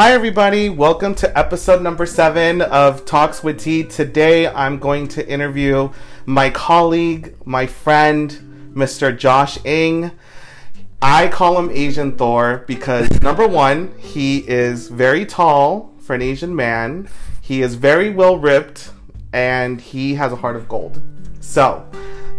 Hi, everybody. Welcome to episode number seven of Talks with T. Today, I'm going to interview my colleague, my friend, Mr. Josh Ng. I call him Asian Thor because number one, he is very tall for an Asian man. He is very well ripped, and he has a heart of gold. So,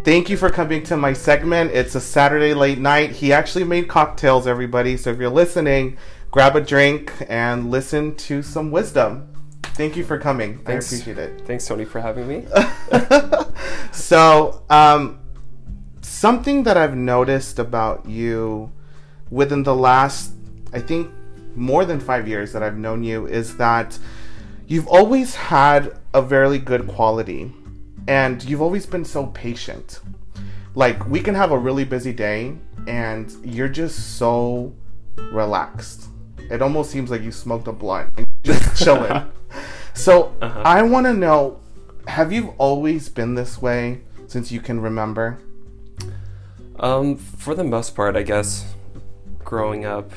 thank you for coming to my segment. It's a Saturday late night. He actually made cocktails, everybody. So if you're listening, grab a drink and listen to some wisdom. Thank you for coming. Thanks. I appreciate it. Thanks, Tony, for having me. so, um, something that I've noticed about you within the last, I think, more than five years that I've known you is that you've always had a very good quality and you've always been so patient. Like, we can have a really busy day and you're just so relaxed. It almost seems like you smoked a blunt and just chilling. so, Uh-huh. I want to know have you always been this way since you can remember? Um, for the most part, I guess, growing up,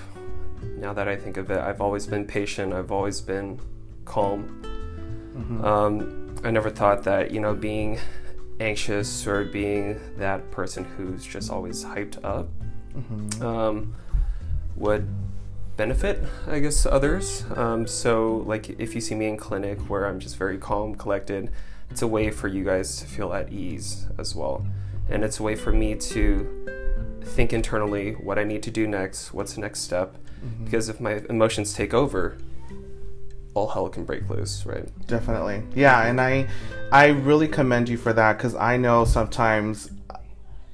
now that I think of it, I've always been patient. I've always been calm. Um, I never thought that, you know, being anxious or being that person who's just always hyped up um, would benefit, I guess, others. Um, so, like, if you see me in clinic where I'm just very calm, collected, it's a way for you guys to feel at ease as well. And it's a way for me to think internally what I need to do next, what's the next step. Because if my emotions take over, all hell can break loose, right? Definitely. Yeah, and I I really commend you for that cuz I know sometimes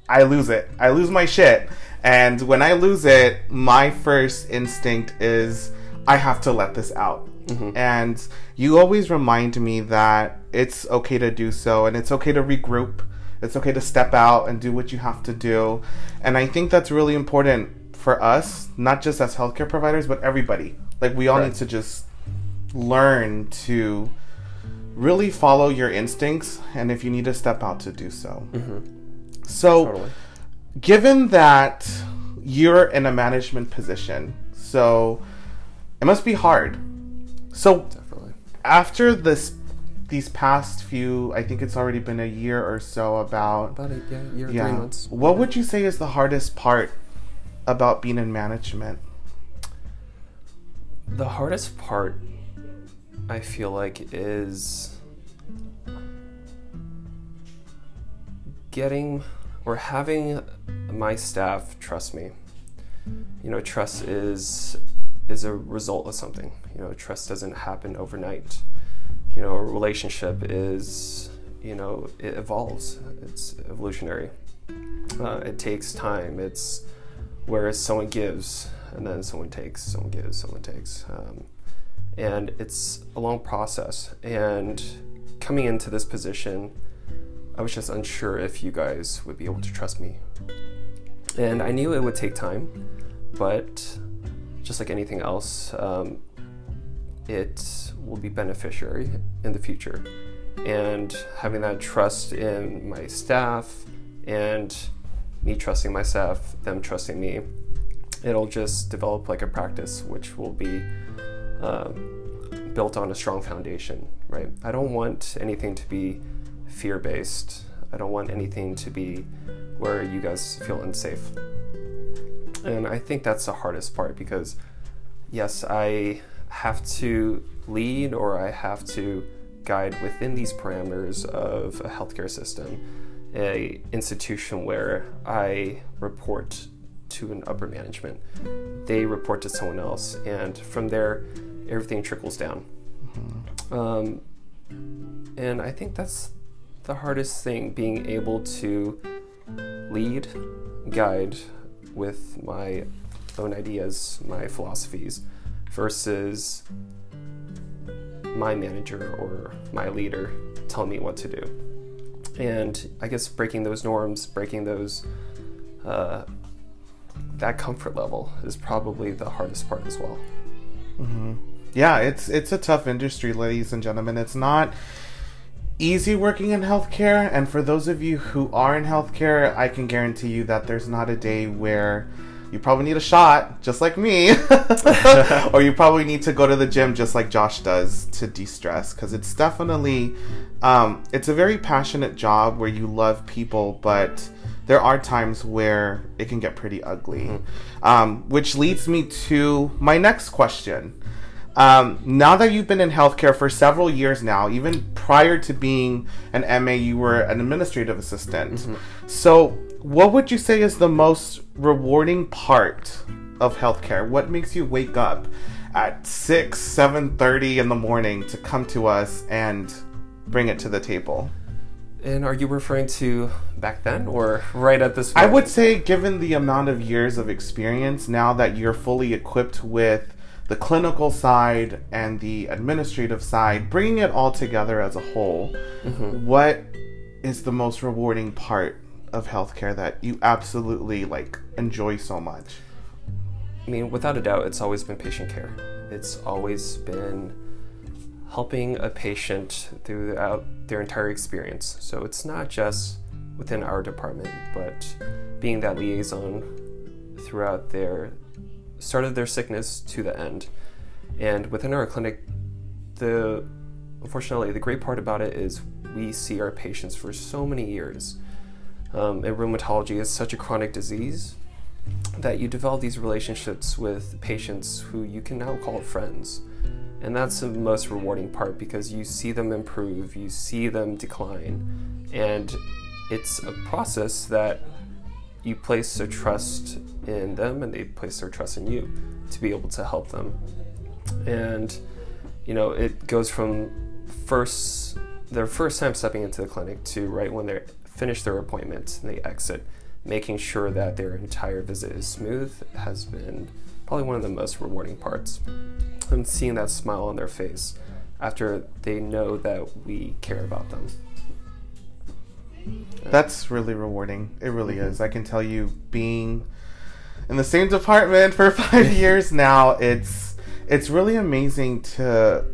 I lose it. I lose my shit. And when I lose it, my first instinct is I have to let this out. Mm-hmm. And you always remind me that it's okay to do so and it's okay to regroup. It's okay to step out and do what you have to do. And I think that's really important for us, not just as healthcare providers, but everybody. Like we all Right. need to just learn to really follow your instincts and if you need to step out to do so. Mm-hmm. So, Totally. Given that you're in a management position, so it must be hard. So, Definitely. after this these past few, I think it's already been a year or so about About a yeah, year, yeah. three months. What would you say is the hardest part about being in management? The hardest part, I feel like, is getting or having my staff trust me. You know, trust is is a result of something. You know, trust doesn't happen overnight. You know, a relationship is, you know, it evolves. It's evolutionary. Uh, it takes time. It's whereas someone gives and then someone takes, someone gives, someone takes. Um, and it's a long process. And coming into this position, I was just unsure if you guys would be able to trust me. And I knew it would take time, but just like anything else, um, it will be beneficiary in the future. And having that trust in my staff and me trusting my staff, them trusting me, it'll just develop like a practice which will be um, built on a strong foundation, right? I don't want anything to be fear based. I don't want anything to be where you guys feel unsafe. And I think that's the hardest part because, yes, I have to lead or I have to guide within these parameters of a healthcare system, a institution where I report to an upper management. They report to someone else, and from there, everything trickles down. Um, and I think that's the hardest thing being able to lead, guide with my own ideas, my philosophies, versus my manager or my leader telling me what to do. And I guess breaking those norms, breaking those, uh, that comfort level is probably the hardest part as well. Yeah, it's it's a tough industry, ladies and gentlemen. It's not easy working in healthcare, and for those of you who are in healthcare, I can guarantee you that there's not a day where you probably need a shot, just like me, or you probably need to go to the gym, just like Josh does, to de-stress. Because it's definitely, um, it's a very passionate job where you love people, but there are times where it can get pretty ugly. Mm-hmm. Um, which leads me to my next question. Um, now that you've been in healthcare for several years now, even prior to being an MA, you were an administrative assistant. Mm-hmm. So, what would you say is the most rewarding part of healthcare? What makes you wake up at six, seven thirty in the morning to come to us and bring it to the table? And are you referring to back then or right at this point? I would say, given the amount of years of experience, now that you're fully equipped with the clinical side and the administrative side, bringing it all together as a whole, mm-hmm. what is the most rewarding part of healthcare that you absolutely like enjoy so much? I mean, without a doubt, it's always been patient care. It's always been helping a patient throughout their entire experience. So it's not just within our department, but being that liaison throughout their started their sickness to the end. And within our clinic, the unfortunately the great part about it is we see our patients for so many years. Um, and rheumatology is such a chronic disease that you develop these relationships with patients who you can now call friends. And that's the most rewarding part because you see them improve, you see them decline, and it's a process that you place a trust in them and they place their trust in you to be able to help them. And you know, it goes from first their first time stepping into the clinic to right when they finish their appointment and they exit, making sure that their entire visit is smooth has been probably one of the most rewarding parts. And seeing that smile on their face after they know that we care about them. That's really rewarding. It really mm-hmm. is. I can tell you, being in the same department for five years now, it's it's really amazing to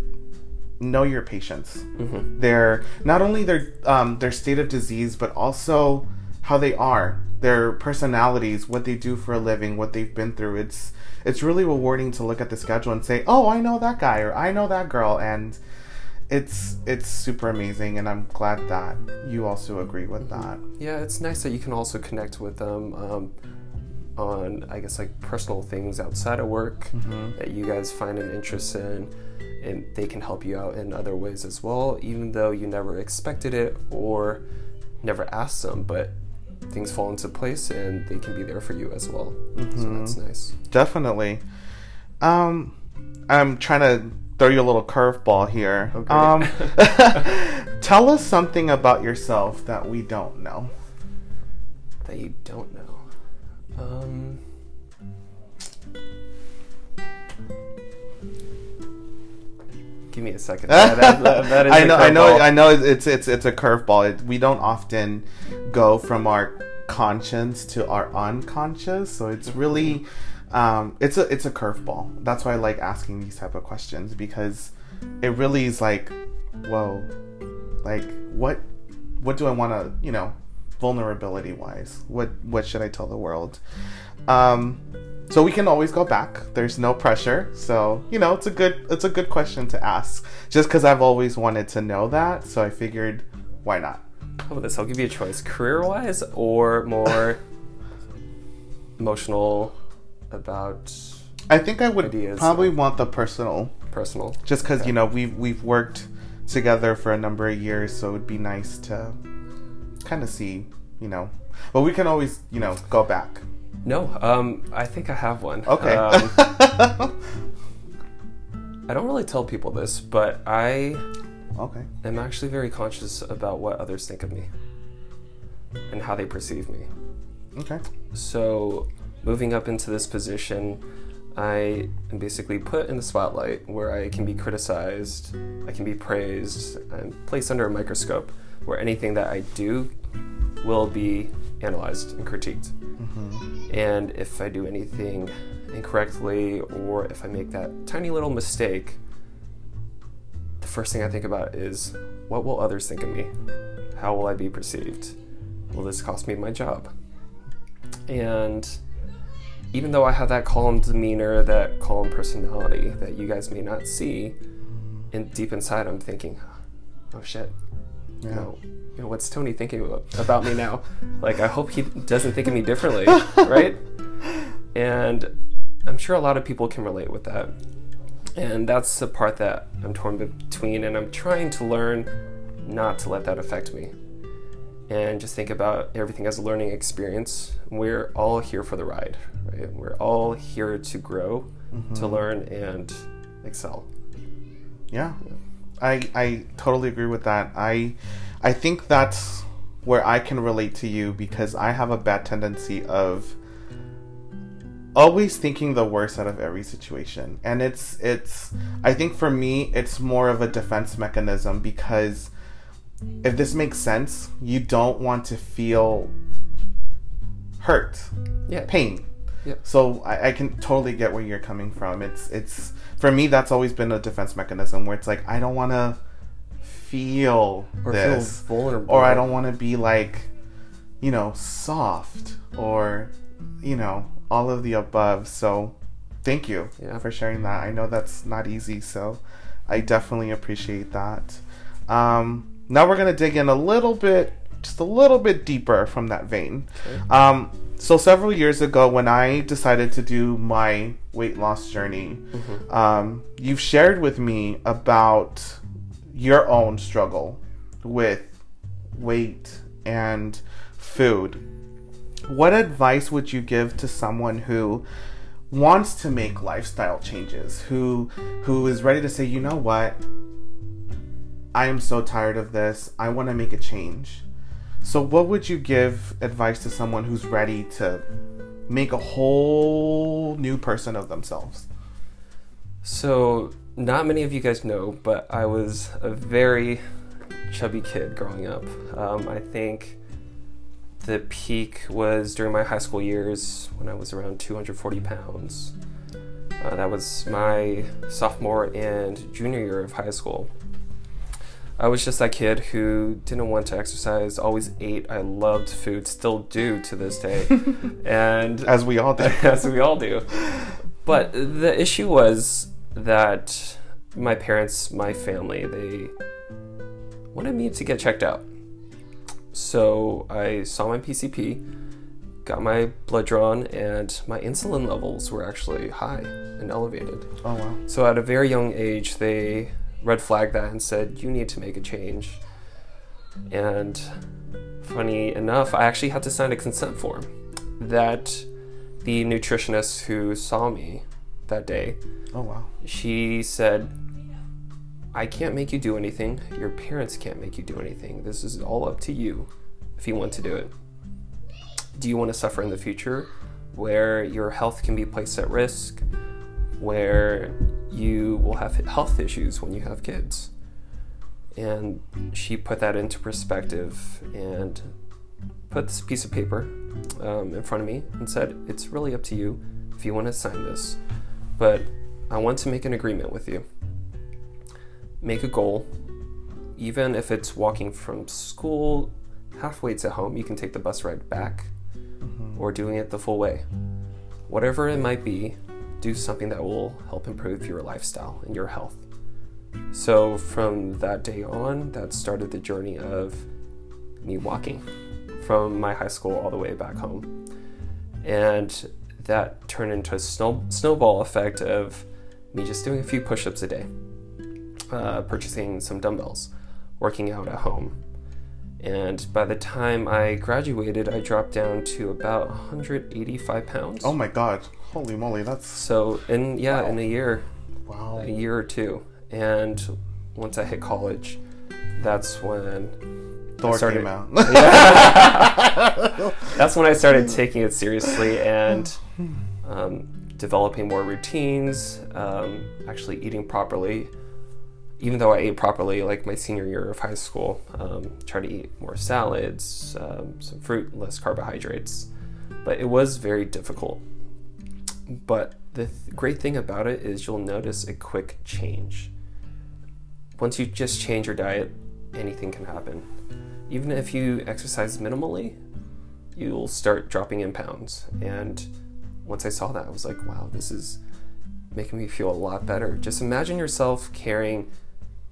know your patients. Mm-hmm. Their not only their um, their state of disease, but also how they are, their personalities, what they do for a living, what they've been through. It's it's really rewarding to look at the schedule and say, "Oh, I know that guy," or "I know that girl," and it's it's super amazing and i'm glad that you also agree with that. Yeah it's nice that you can also connect with them um, on i guess like personal things outside of work mm-hmm. that you guys find an interest in and they can help you out in other ways as well even though you never expected it or never asked them but things fall into place and they can be there for you as well. Mm-hmm. so that's nice. Definitely. Um i'm trying to throw you a little curveball here. Okay. Um, tell us something about yourself that we don't know. That you don't know. Um, give me a second. that, that, that I know. I know. I know. It's it's it's a curveball. It, we don't often go from our conscience to our unconscious, so it's really um, it's a it's a curveball. That's why I like asking these type of questions because it really is like, whoa, like what what do I want to you know vulnerability wise what what should I tell the world? Um, so we can always go back. There's no pressure. So you know it's a good it's a good question to ask just because I've always wanted to know that. So I figured why not. How about this? I'll give you a choice, career wise or more emotional about I think I would probably want the personal. Personal. Just because okay. you know we've we've worked together for a number of years, so it'd be nice to kind of see, you know. But we can always, you know, go back. No, um, I think I have one. Okay. Um, I don't really tell people this, but I okay am actually very conscious about what others think of me and how they perceive me. Okay. So moving up into this position, I am basically put in the spotlight where I can be criticized, I can be praised, I'm placed under a microscope where anything that I do will be analyzed and critiqued. Mm-hmm. And if I do anything incorrectly or if I make that tiny little mistake, the first thing I think about is what will others think of me? How will I be perceived? Will this cost me my job? And even though I have that calm demeanor, that calm personality that you guys may not see, and deep inside I'm thinking, oh shit, you know, you know, what's Tony thinking about me now? Like, I hope he doesn't think of me differently, right? And I'm sure a lot of people can relate with that. And that's the part that I'm torn between, and I'm trying to learn not to let that affect me. And just think about everything as a learning experience. We're all here for the ride, right? We're all here to grow, to mm-hmm. learn, and excel. Yeah. I I totally agree with that. I I think that's where I can relate to you because I have a bad tendency of always thinking the worst out of every situation. And it's it's I think for me it's more of a defense mechanism because if this makes sense, you don't want to feel hurt, Yeah. pain. Yeah. So I, I can totally get where you're coming from. It's it's for me that's always been a defense mechanism where it's like I don't want to feel Or this feel vulnerable. or I don't want to be like you know soft or you know all of the above. So thank you Yeah. for sharing that. I know that's not easy, so I definitely appreciate that. Um, now we're gonna dig in a little bit, just a little bit deeper from that vein. Okay. Um, so several years ago, when I decided to do my weight loss journey, Mhm. um, you've shared with me about your own struggle with weight and food. What advice would you give to someone who wants to make lifestyle changes, who who is ready to say, you know what, I am so tired of this. I want to make a change. So, what would you give advice to someone who's ready to make a whole new person of themselves? So, not many of you guys know, but I was a very chubby kid growing up. Um, I think the peak was during my high school years when I was around 240 pounds. Uh, that was my sophomore and junior year of high school. I was just that kid who didn't want to exercise, always ate. I loved food, still do to this day. and As we all do. as we all do. But the issue was that my parents, my family, they wanted me to get checked out. So I saw my PCP, got my blood drawn, and my insulin levels were actually high and elevated. Oh wow. So at a very young age, they red flagged that and said, You need to make a change. And funny enough, I actually had to sign a consent form that the nutritionist who saw me that day, Oh wow. she said, I can't make you do anything. Your parents can't make you do anything. This is all up to you if you want to do it. Do you want to suffer in the future where your health can be placed at risk, where you will have health issues when you have kids? And she put that into perspective and put this piece of paper um, in front of me and said, It's really up to you if you want to sign this, but I want to make an agreement with you. Make a goal, even if it's walking from school halfway to home, you can take the bus ride back or doing it the full way. Whatever it might be, do something that will help improve your lifestyle and your health. So, from that day on, that started the journey of me walking from my high school all the way back home. And that turned into a snow, snowball effect of me just doing a few push ups a day, uh, purchasing some dumbbells, working out at home. And by the time I graduated, I dropped down to about 185 pounds. Oh my god. Holy moly, that's So, in yeah, in a year, wow. a year or two. And once I hit college, that's when Thor started- came out. that's when I started taking it seriously and um, developing more routines, um, actually eating properly. Even though I ate properly, like my senior year of high school, um, try to eat more salads, um, some fruit, less carbohydrates. But it was very difficult. But the th- great thing about it is you'll notice a quick change. Once you just change your diet, anything can happen. Even if you exercise minimally, you'll start dropping in pounds. And once I saw that, I was like, wow, this is making me feel a lot better. Just imagine yourself carrying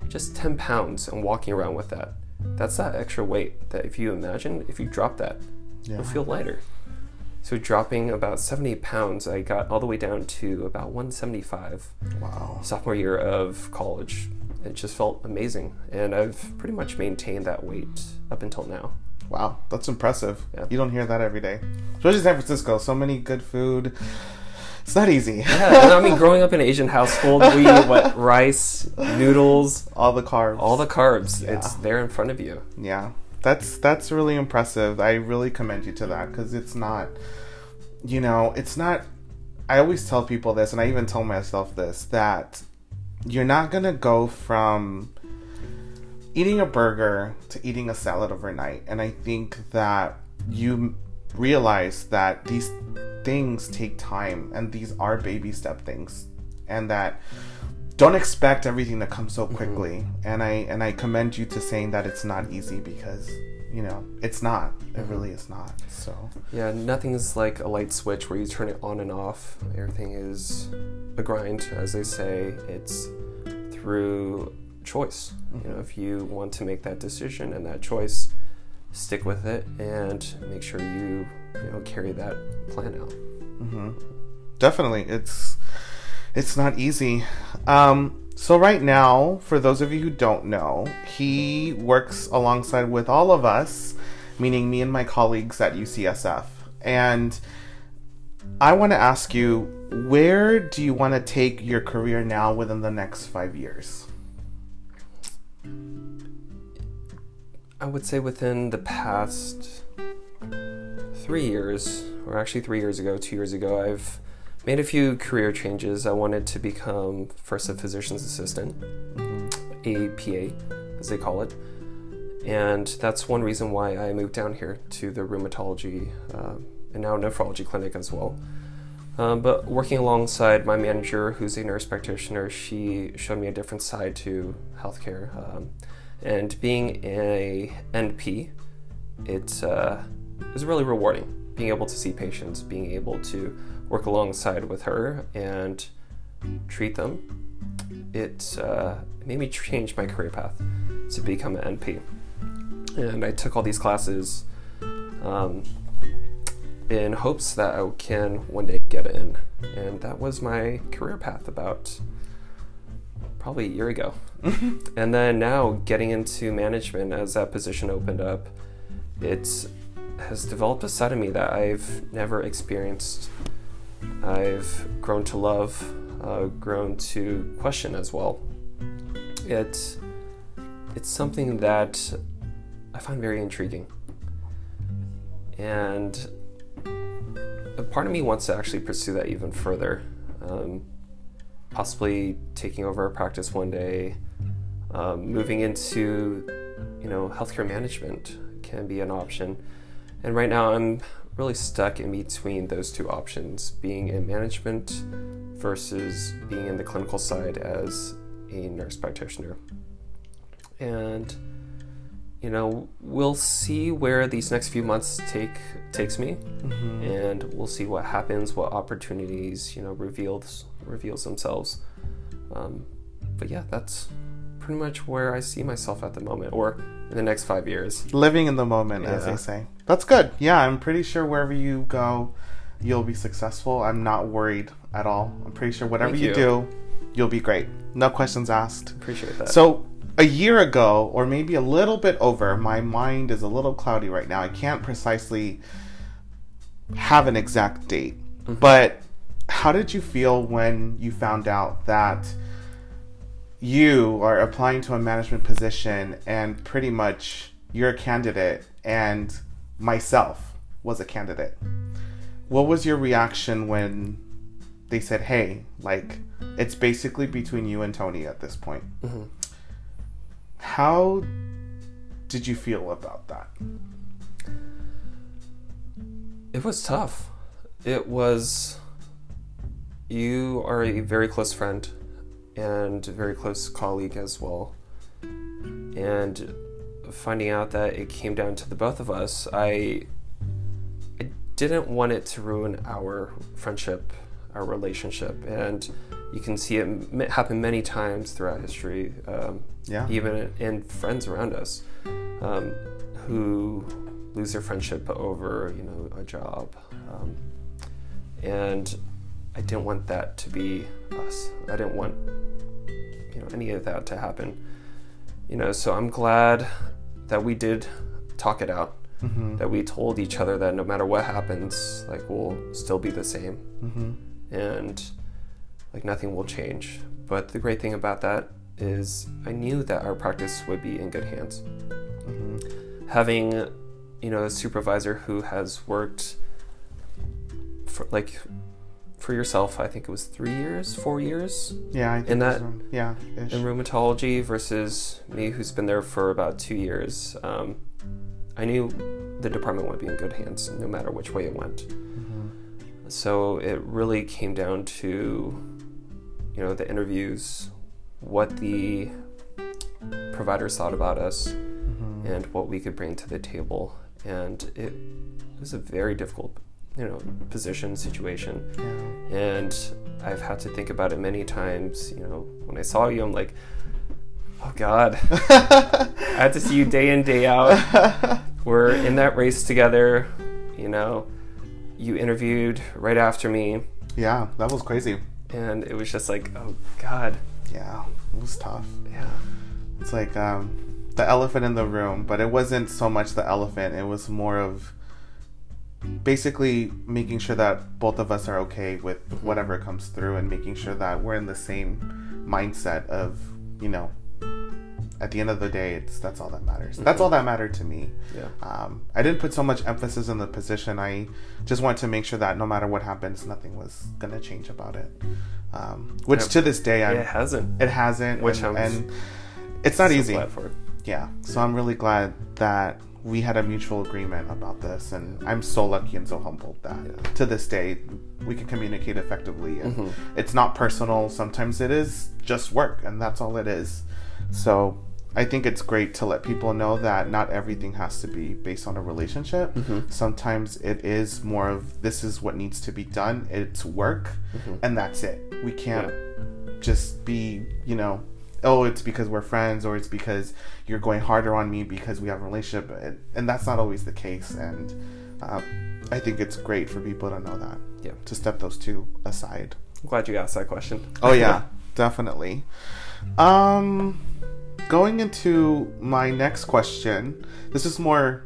just 10 pounds and walking around with that. That's that extra weight that if you imagine, if you drop that, Yeah. you'll feel lighter. So dropping about 70 pounds, I got all the way down to about 175 Wow. sophomore year of college. It just felt amazing. And I've pretty much maintained that weight up until now. Wow. That's impressive. Yeah. You don't hear that every day. Especially San Francisco. So many good food. It's not easy. Yeah, I mean, growing up in an Asian household, we eat what rice, noodles, All the carbs. all the carbs. Yeah. It's there in front of you. Yeah, that's that's really impressive. I really commend you to that because it's not, you know, it's not. I always tell people this, and I even tell myself this that you're not gonna go from eating a burger to eating a salad overnight. And I think that you realize that these things take time, and these are baby step things, and that don't expect everything to come so mm-hmm. quickly. And i and i commend you to saying that it's not easy because you know it's not. It mm-hmm. really is not. So. Yeah, nothing's like a light switch where you turn it on and off. Everything is a grind, as they say. It's through choice. You know, mm-hmm. if you want to make that decision and that choice, stick with it and make sure you, you know, carry that plan out. definitely. It's it's not easy. Um so right now for those of you who don't know he works alongside with all of us meaning me and my colleagues at ucsf and i want to ask you where do you want to take your career now within the next five years? I would say within the past three years, or actually three years ago, two years ago, I've made a few career changes. I wanted to become first a physician's assistant, a PA, as they call it. And that's one reason why I moved down here to the rheumatology uh, and now nephrology clinic as well. Um, but working alongside my manager, who's a nurse practitioner, she showed me a different side to healthcare. Um, and being a NP, it uh, was really rewarding. Being able to see patients, being able to work alongside with her and treat them, it uh, made me change my career path to become an NP. And I took all these classes um, in hopes that I can one day get in. And that was my career path about probably a year ago. and then now getting into management as that position opened up, it has developed a side of me that I've never experienced. I've grown to love, uh, grown to question as well. It, it's something that I find very intriguing. And a part of me wants to actually pursue that even further. Um, possibly taking over a practice one day, um, moving into, you know, healthcare management can be an option. And right now, I'm really stuck in between those two options: being in management versus being in the clinical side as a nurse practitioner. And you know, we'll see where these next few months take takes me, and we'll see what happens, what opportunities you know reveals reveals themselves. Um, but yeah, that's pretty much where I see myself at the moment, or in the next five years. living in the moment as Yeah. they say that's good. Yeah i'm pretty sure wherever you go you'll be successful. I'm not worried at all. I'm pretty sure whatever Thank you. you. do you'll be great. No questions asked. Appreciate that. so a year ago or maybe a little bit over my mind is a little cloudy right now. I can't precisely have an exact date. Mm-hmm. But how did you feel when you found out that you are applying to a management position and pretty much you're a candidate and myself was a candidate what was your reaction when they said hey like it's basically between you and tony at this point Mhm. how did you feel about that It was tough. It was. You are a very close friend and very close colleague as well. And finding out that it came down to the both of us, I, I didn't want it to ruin our friendship, our relationship, and you can see it m- happen many times throughout history. Um, Yeah. even in friends around us um, who lose their friendship over you know a job um, and i didn't want that to be us i didn't want you know any of that to happen you know so i'm glad that we did talk it out Mm-hmm. that we told each other that no matter what happens like we'll still be the same Mm-hmm. and like nothing will change. But the great thing about that is I knew that our practice would be in good hands. Mm-hmm. Having, you know, a supervisor who has worked for like for yourself, I think it was three years, four years Yeah. I think In that- around- yeah. Ish. in rheumatology versus me, who's been there for about two years. Um, I knew the department would be in good hands, no matter which way it went. Mhm. So it really came down to, you know, the interviews, what the providers thought about us, Mhm. and what we could bring to the table. And it was a very difficult, you know, position situation. Yeah. And I've had to think about it many times. You know, when I saw you, I'm like, oh God, I had to see you day in, day out. We're in that race together. You know, you interviewed right after me, yeah. That was crazy. and it was just like, oh God, Yeah. It was tough. yeah, It's like um, the elephant in the room, but it wasn't so much the elephant. It was more of basically making sure that both of us are okay with whatever comes through and making sure that we're in the same mindset of, you know, at the end of the day, it's that's all that matters. That's all that mattered to me. yeah, Um, I didn't put so much emphasis on the position. I just wanted to make sure that no matter what happens, nothing was gonna change about it. Um, which Yeah. to this day, I'm, it hasn't. it hasn't, Which and, and it's not so easy. Yeah, so I'm really glad that we had a mutual agreement about this, and I'm so lucky and so humbled that Yeah. to this day we can communicate effectively, and Mhm. it's not personal. Sometimes it is just work, and that's all it is. So I think it's great to let people know that not everything has to be based on a relationship. Mhm. Sometimes it is more of this is what needs to be done. It's work, Mhm. and that's it. We can't just be, you know, oh, it's because we're friends or it's because you're going harder on me because we have a relationship. And, and that's not always the case. And uh, I think it's great for people to know that, Yeah. to step those two aside. I'm glad you asked that question. Oh, yeah, definitely. Um, going into my next question, this is more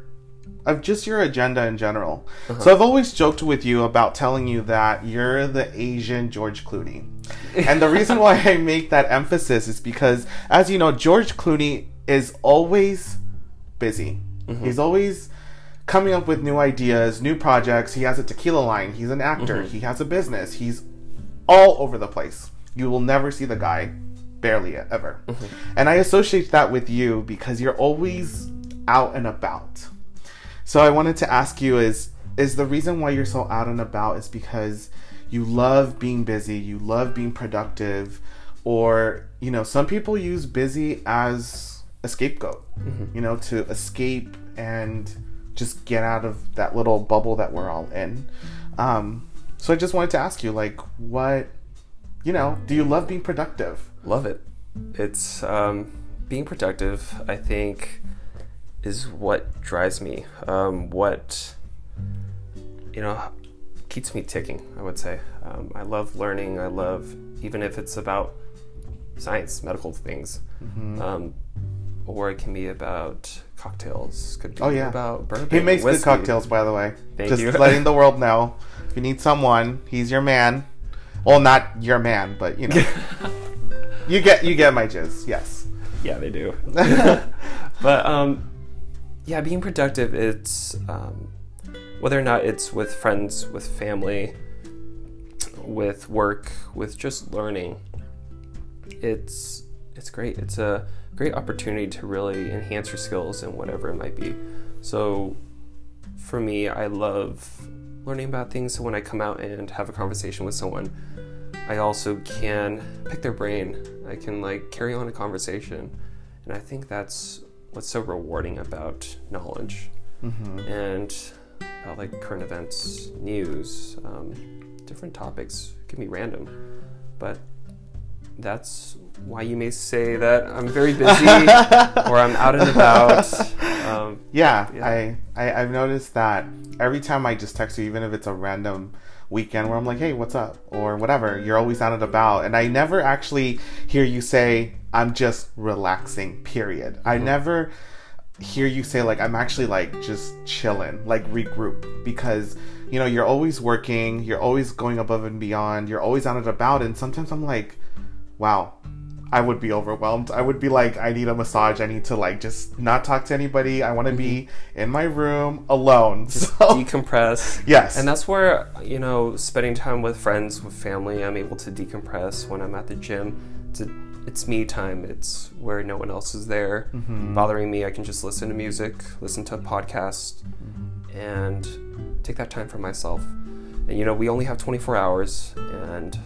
of just your agenda in general. So I've always joked with you about telling you that you're the Asian George Clooney. And the reason why I make that emphasis is because, as you know, George Clooney is always busy. Mm-hmm. He's always coming up with new ideas, new projects. He has a tequila line. He's an actor. Mm-hmm. He has a business. He's all over the place. You will never see the guy, barely ever. Mm-hmm. And I associate that with you because you're always out and about. So I wanted to ask you is is the reason why you're so out and about is because you love being busy, you love being productive, or you know, some people use busy as a scapegoat, you know, to escape and just get out of that little bubble that we're all in. Um, so I just wanted to ask you, like, what, you know, do you love being productive? Love it. It's um, being productive. I think is what drives me. Um, what you know keeps me ticking. I would say. Um, I love learning. I love even if it's about science, medical things, um, or it can be about cocktails. Could be Oh, yeah. about bourbon. He makes good cocktails, by the way. Thank Just you. letting the world know. If you need someone, he's your man. Well, not your man, but you know, you get you get my jizz. Yes. Yeah, they do. but um, yeah, being productive. It's um, whether or not it's with friends, with family, with work, with just learning. It's it's great. It's a great opportunity to really enhance your skills in whatever it might be. So for me, I love learning about things. So when I come out and have a conversation with someone, I also can pick their brain. I can like carry on a conversation. And I think that's what's so rewarding about knowledge. hmm And about like current events, news, um, different topics. It can be random, but that's why you may say that I'm very busy or I'm out and about. Um, Yeah, Yeah. I, I I've noticed that every time I just text you, even if it's a random weekend where I'm like, "Hey, what's up?" or whatever, you're always out and about, and I never actually hear you say, "I'm just relaxing." Period. I never hear you say like, "I'm actually like just chilling, like regroup," because you know you're always working, you're always going above and beyond, you're always out and about, and sometimes I'm like, "Wow." I would be overwhelmed. I would be like, I need a massage. I need to like just not talk to anybody. I want to be mm-hmm. in my room alone. So decompress. yes, And that's where, you know, spending time with friends, with family, I'm able to decompress when I'm at the gym. A, it's me time. It's where no one else is there bothering me. I can just listen to music, listen to a podcast, and take that time for myself. And, you know, we only have 24 hours, and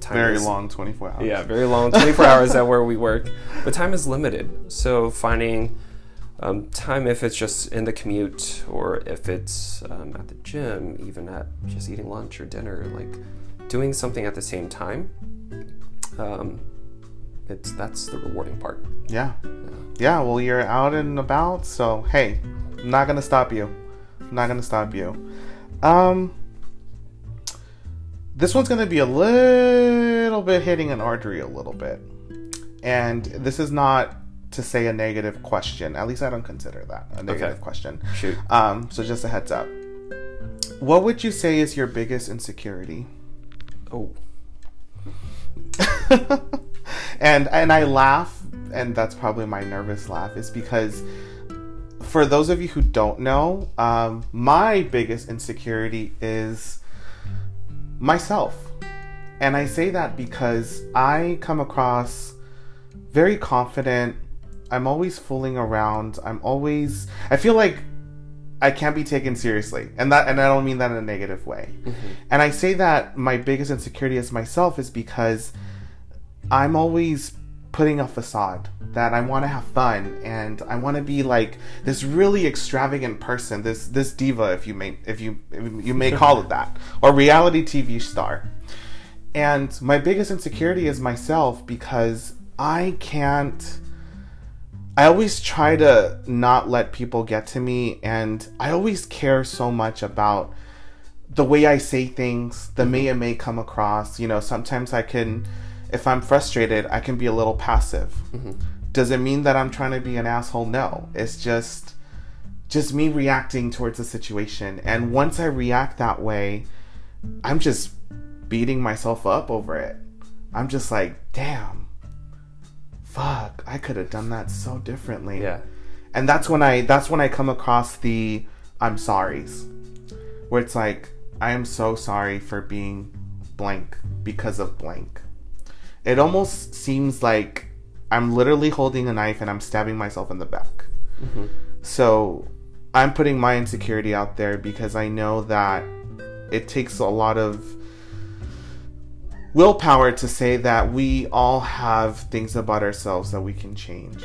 time very is, long, twenty four hours. Yeah, very long, 24 hours at where we work. But time is limited. So finding um, time, if it's just in the commute or if it's um, at the gym, even at just eating lunch or dinner, like doing something at the same time, um, it's that's the rewarding part. yeah, yeah. Well, you're out and about, so hey, I'm not gonna stop you. I'm not gonna stop you. Um, this one's gonna be a little bit hitting an artery a little bit, and this is not to say a negative question. At least I don't consider that a negative Okay. question. Shoot. Um, so just a heads up. What would you say is your biggest insecurity? Oh, and and I laugh, and that's probably my nervous laugh, is because for those of you who don't know, um, my biggest insecurity is myself, and I say that because I come across very confident. I'm always fooling around. I'm always. I feel like I can't be taken seriously, and that and I don't mean that in a negative way. And I say that my biggest insecurity as myself is because I'm always putting a facade that I want to have fun and I want to be like this really extravagant person, this this diva, if you may if you if you may call it that, or reality TV star. And my biggest insecurity is myself because I can't. I always try to not let people get to me, and I always care so much about the way I say things, the mm-hmm. way it may come across. You know, sometimes I can, if I'm frustrated, I can be a little passive. Mm-hmm. Does it mean that I'm trying to be an asshole? No. It's just, just me reacting towards a situation. And mm-hmm. once I react that way, I'm just beating myself up over it. I'm just like, damn, fuck, I could have done that so differently yeah. and that's when i that's when i come across the i'm sorries where it's like i am so sorry for being blank because of blank it almost seems like i'm literally holding a knife and i'm stabbing myself in the back mm-hmm. so i'm putting my insecurity out there because i know that it takes a lot of willpower to say that we all have things about ourselves that we can change.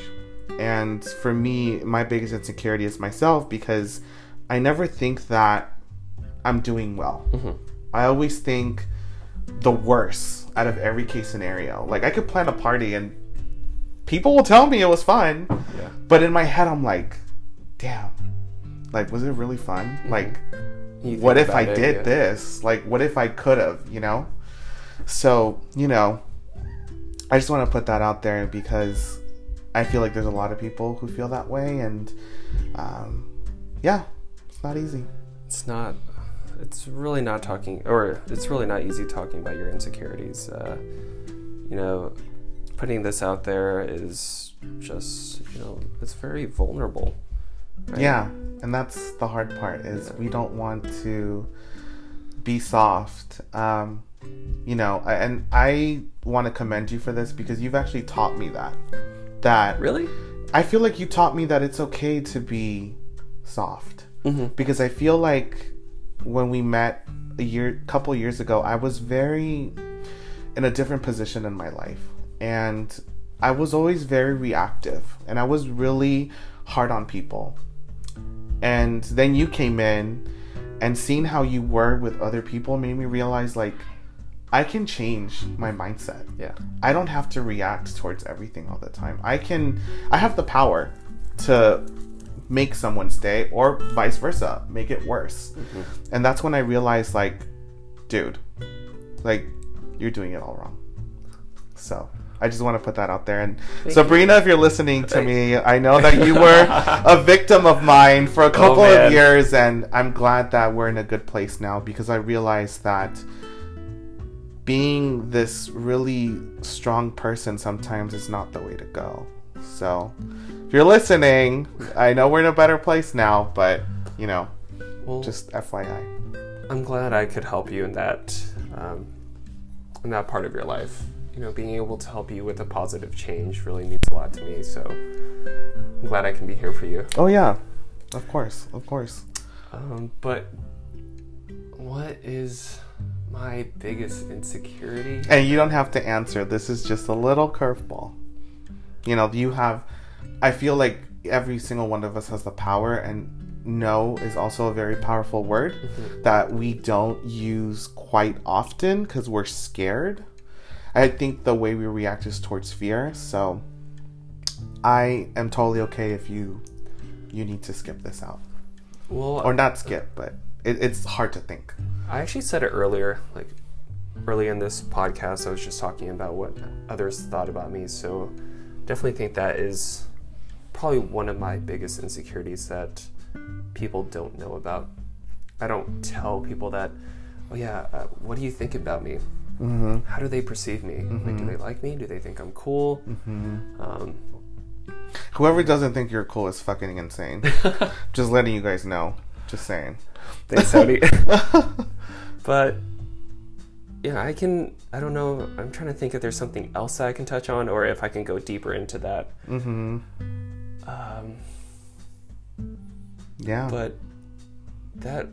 And for me, my biggest insecurity is myself because I never think that I'm doing well. Mm-hmm. I always think the worst out of every case scenario. Like I could plan a party and people will tell me it was fun, Yeah. but in my head I'm like, damn. Like was it really fun? Like what if I it, did yeah. this? Like, what if I could have, you know? So, you know, I just want to put that out there because I feel like there's a lot of people who feel that way, and um, yeah, it's not easy. it's not it's really not talking or it's really not easy talking about your insecurities uh, you know putting this out there is just you know it's very vulnerable right? Yeah, and that's the hard part is we don't want to be soft. Um, you know, and I want to commend you for this because you've actually taught me that. That really I feel like you taught me that it's okay to be soft mm-hmm. because I feel like when we met a year, couple years ago, I was very in a different position in my life, and I was always very reactive, and I was really hard on people. And then you came in and seeing how you were with other people made me realize like I can change my mindset. Yeah. I don't have to react towards everything all the time. I can I have the power to make someone's day or vice versa, make it worse. Mm-hmm. And that's when I realized like dude, like you're doing it all wrong. So, I just want to put that out there. And Thank Sabrina, if you're listening to me, I know that you were a victim of mine for a oh, couple of Oh, man. years, and I'm glad that we're in a good place now because I realized that being this really strong person sometimes is not the way to go. So, if you're listening, I know we're in a better place now, but you know, Well, just FYI. I'm glad I could help you in that um, in that part of your life. You know, being able to help you with a positive change really means a lot to me. So I'm glad I can be here for you. Oh yeah, of course, of course. Um, but what is my biggest insecurity? And you don't have to answer. This is just a little curveball. You know, you have. I feel like every single one of us has the power, and no is also a very powerful word mm-hmm. that we don't use quite often because we're scared. I think the way we react is towards fear. So I am totally okay if you you need to skip this out Well, or not skip, but it, it's hard to think. I actually said it earlier, like early in this podcast, I was just talking about what others thought about me. So definitely think that is probably one of my biggest insecurities that people don't know about. I don't tell people that, oh yeah, uh, what do you think about me? Mm-hmm. How do they perceive me? Like, do they like me? Do they think I'm cool? Um, Whoever doesn't think you're cool is fucking insane. Just letting you guys know. Just saying. Thanks, Saudi. but yeah, I can. I don't know. I'm trying to think if there's something else that I can touch on, or if I can go deeper into that. Mm-hmm. Um, Yeah. but that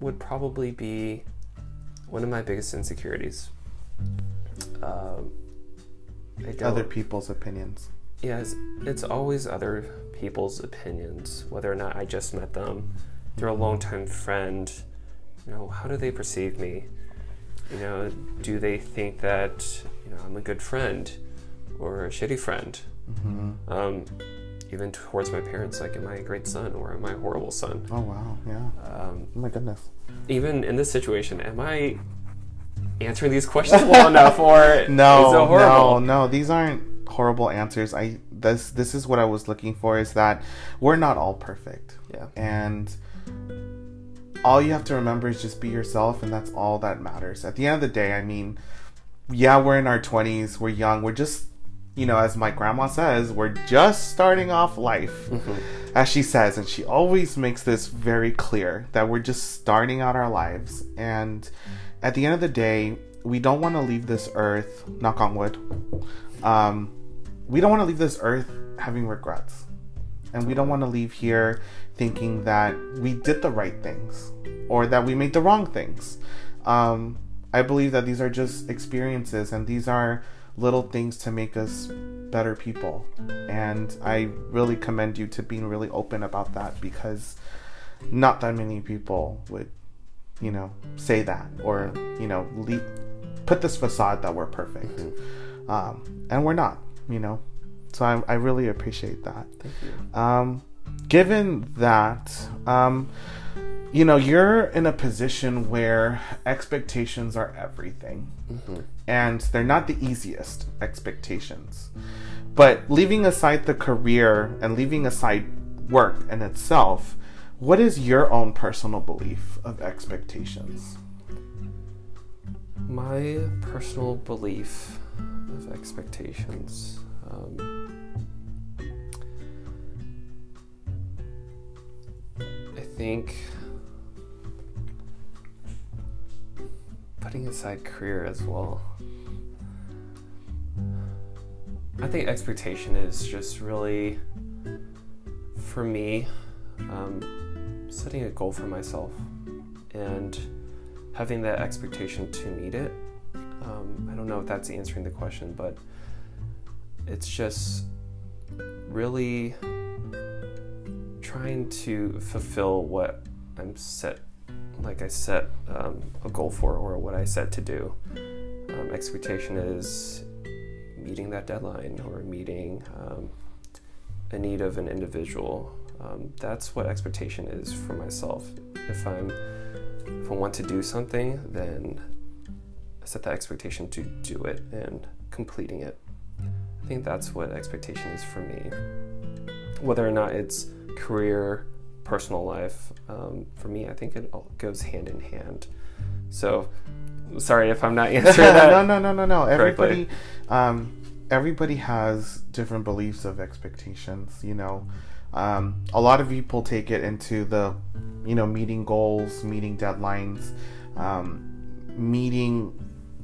would probably be one of my biggest insecurities. Um, I Other people's opinions. Yes, it's always other people's opinions, whether or not I just met them. They're a longtime friend. You know, how do they perceive me? You know, do they think that you know I'm a good friend or a shitty friend? Mm-hmm. Um, even towards my parents, like, am I a great son or am I a horrible son? Oh wow. Yeah. Um, Oh my goodness. even in this situation, am I answering these questions well enough, or No. is it horrible? No. No. These aren't horrible answers. I. This. This is what I was looking for. Is that we're not all perfect. Yeah. and all you have to remember is just be yourself and that's all that matters. At the end of the day i mean yeah we're in our 20s we're young we're just you know as my grandma says we're just starting off life as she says and she always makes this very clear that we're just starting out our lives. And at the end of the day we don't want to leave this earth knock on wood um, we don't want to leave this earth having regrets. And we don't want to leave here thinking that we did the right things or that we made the wrong things. Um, I believe that these are just experiences and these are little things to make us better people. And I really commend you to being really open about that because not that many people would, you know, say that or, you know, leave, put this facade that we're perfect. Um, and we're not, you know. So I, I really appreciate that. Thank you. Um, given that, um, you know, you're in a position where expectations are everything, and they're not the easiest expectations. But leaving aside the career and leaving aside work in itself, what is your own personal belief of expectations? My personal belief of expectations. Um, think putting aside career as well. I think expectation is just really, for me, um, setting a goal for myself and having that expectation to meet it. Um, I don't know if that's answering the question, but trying to fulfill what I'm set, like I set um, a goal for, or what I set to do. Um, expectation is meeting that deadline or meeting um, a need of an individual. Um, that's what expectation is for myself. If I'm if I want to do something, then I set that expectation to do it and completing it. I think that's what expectation is for me. Whether or not it's career, personal life, um, for me, I think it all goes hand in hand. So, sorry if I'm not answering that. no, no, no, no, no. Everybody, um, everybody has different beliefs of expectations. You know, um, a lot of people take it into the, you know, meeting goals, meeting deadlines, um, meeting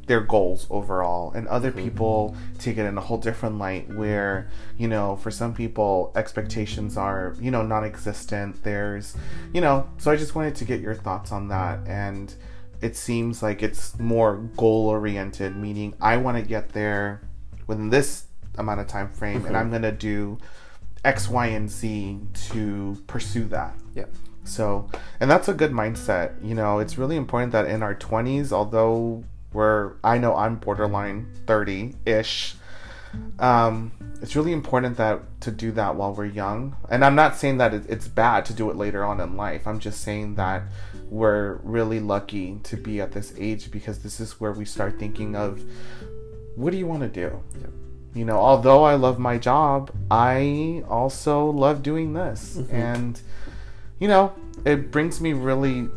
their goals overall and other mm-hmm. people take it in a whole different light where you know for some people expectations are you know non-existent there's you know so i just wanted to get your thoughts on that and it seems like it's more goal oriented meaning i want to get there within this amount of time frame and mm-hmm. i'm going to do x y and z to pursue that Yeah. so, and that's a good mindset. You know, it's really important that in our 20s, although we're, I know I'm borderline 30 ish, um, it's really important that to do that while we're young. And I'm not saying that it's bad to do it later on in life. I'm just saying that we're really lucky to be at this age because this is where we start thinking of what do you want to do? Yep. You know, although I love my job, I also love doing this. And you know, it brings me really,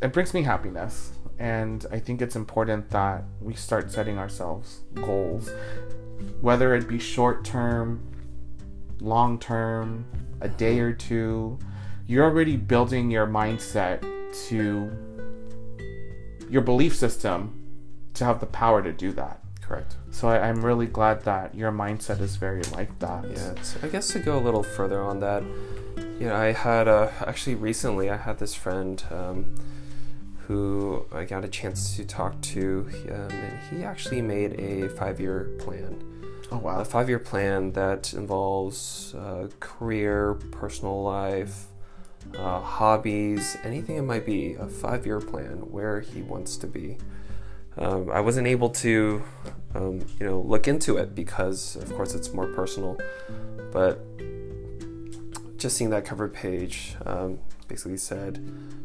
it brings me happiness. And I think it's important that we start setting ourselves goals, whether it be short term, long term, a day or two. You're already building your mindset to your belief system to have the power to do that. Correct. So I, I'm really glad that your mindset is very like that. Yeah, I guess to go a little further on that, you know, I had uh, actually recently I had this friend um, who I got a chance to talk to, um, and he actually made a five-year plan. Oh wow. A five-year plan that involves uh, career, personal life, uh, hobbies, anything it might be. A five-year plan where he wants to be. Um, I wasn't able to, um, you know, look into it because, of course, it's more personal. But just seeing that cover page um, basically said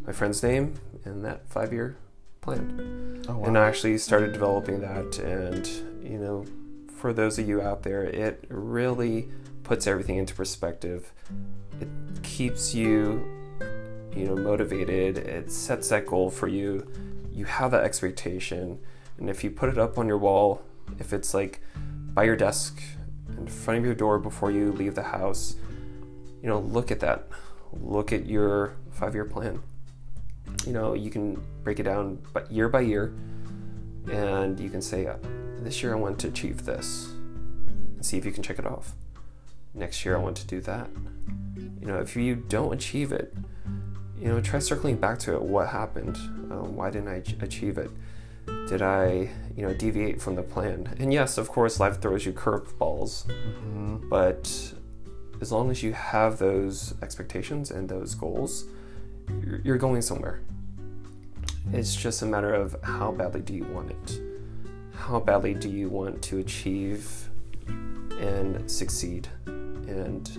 my friend's name and that five-year plan. Oh wow. And I actually started developing that, and you know, for those of you out there, it really puts everything into perspective. It keeps you, you know, motivated. It sets that goal for you. You have that expectation, and if you put it up on your wall, if it's like by your desk in front of your door before you leave the house, you know, look at that. Look at your five-year plan. You know, you can break it down but year by year, and you can say, uh, this year I want to achieve this, and see if you can check it off. Next year I want to do that. You know, if you don't achieve it, you know, try circling back to it. What happened? Um, why didn't I achieve it? Did I, you know, deviate from the plan? And yes, of course, life throws you curveballs, Mhm. but as long as you have those expectations and those goals, you're, going somewhere. It's just a matter of how badly do you want it? How badly do you want to achieve and succeed and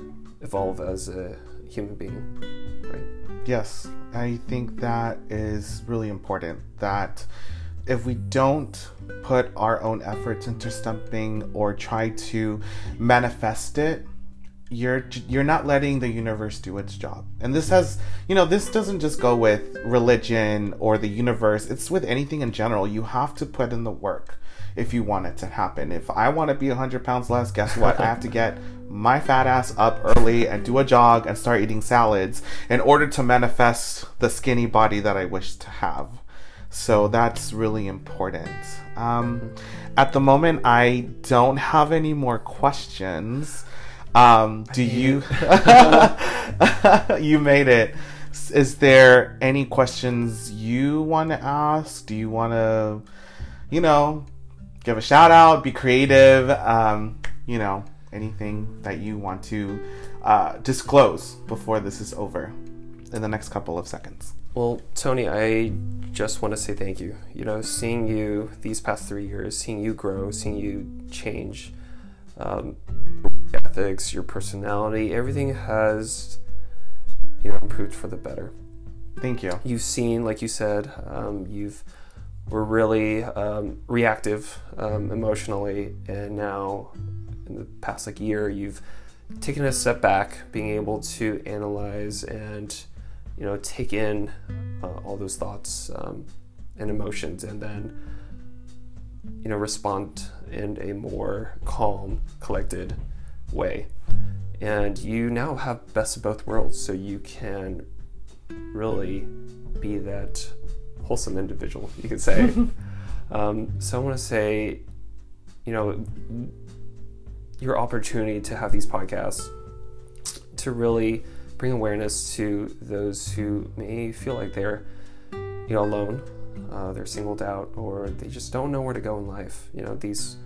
evolve as a human being? Right? Yes, I think that is really important. That if we don't put our own efforts into something or try to manifest it, you're you're not letting the universe do its job. And this has, you know, this doesn't just go with religion or the universe. It's with anything in general. You have to put in the work if you want it to happen. If I want to be 100 pounds less, guess what? I have to get my fat ass up early and do a jog and start eating salads in order to manifest the skinny body that I wish to have. So that's really important. Um, at the moment, I don't have any more questions. Um, do you? you made it. Is there any questions you want to ask? Do you want to, you know, give a shout out, be creative? Um, you know, anything that you want to uh, disclose before this is over in the next couple of seconds. Well, Tony, I just want to say thank you. You know, seeing you these past three years, seeing you grow, seeing you change, um, ethics, your personality, everything has, you know, improved for the better. Thank you. You've seen, like you said, um, you've were really um, reactive um, emotionally, and now in the past like year, you've taken a step back, being able to analyze and you know take in uh, all those thoughts um, and emotions, and then you know respond in a more calm, collected way. And you now have best of both worlds, so you can really be that wholesome individual, you could say. um, so I want to say, you know, your opportunity to have these podcasts to really bring awareness to those who may feel like they're, you know, alone, uh, they're singled out, or they just don't know where to go in life. You know, these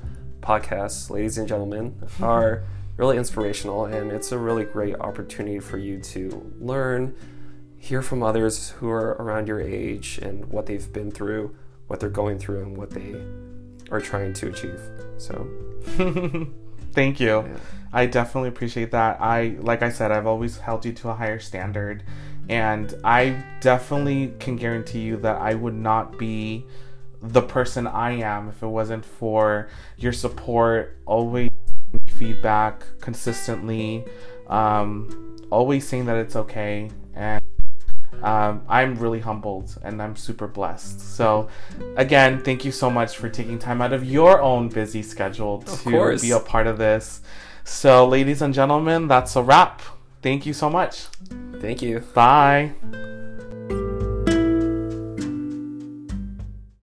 podcasts, ladies and gentlemen, are really inspirational, and it's a really great opportunity for you to learn hear from others who are around your age and what they've been through, what they're going through, and what they are trying to achieve. So, thank you. Yeah. I definitely appreciate that. I, like I said, I've always held you to a higher standard, and I definitely can guarantee you that I would not be the person I am if it wasn't for your support, always feedback consistently, um, always saying that it's okay, and um, I'm really humbled and I'm super blessed. So, again, thank you so much for taking time out of your own busy schedule to be a part of this. So, ladies and gentlemen, that's a wrap. Thank you so much. Thank you. Bye.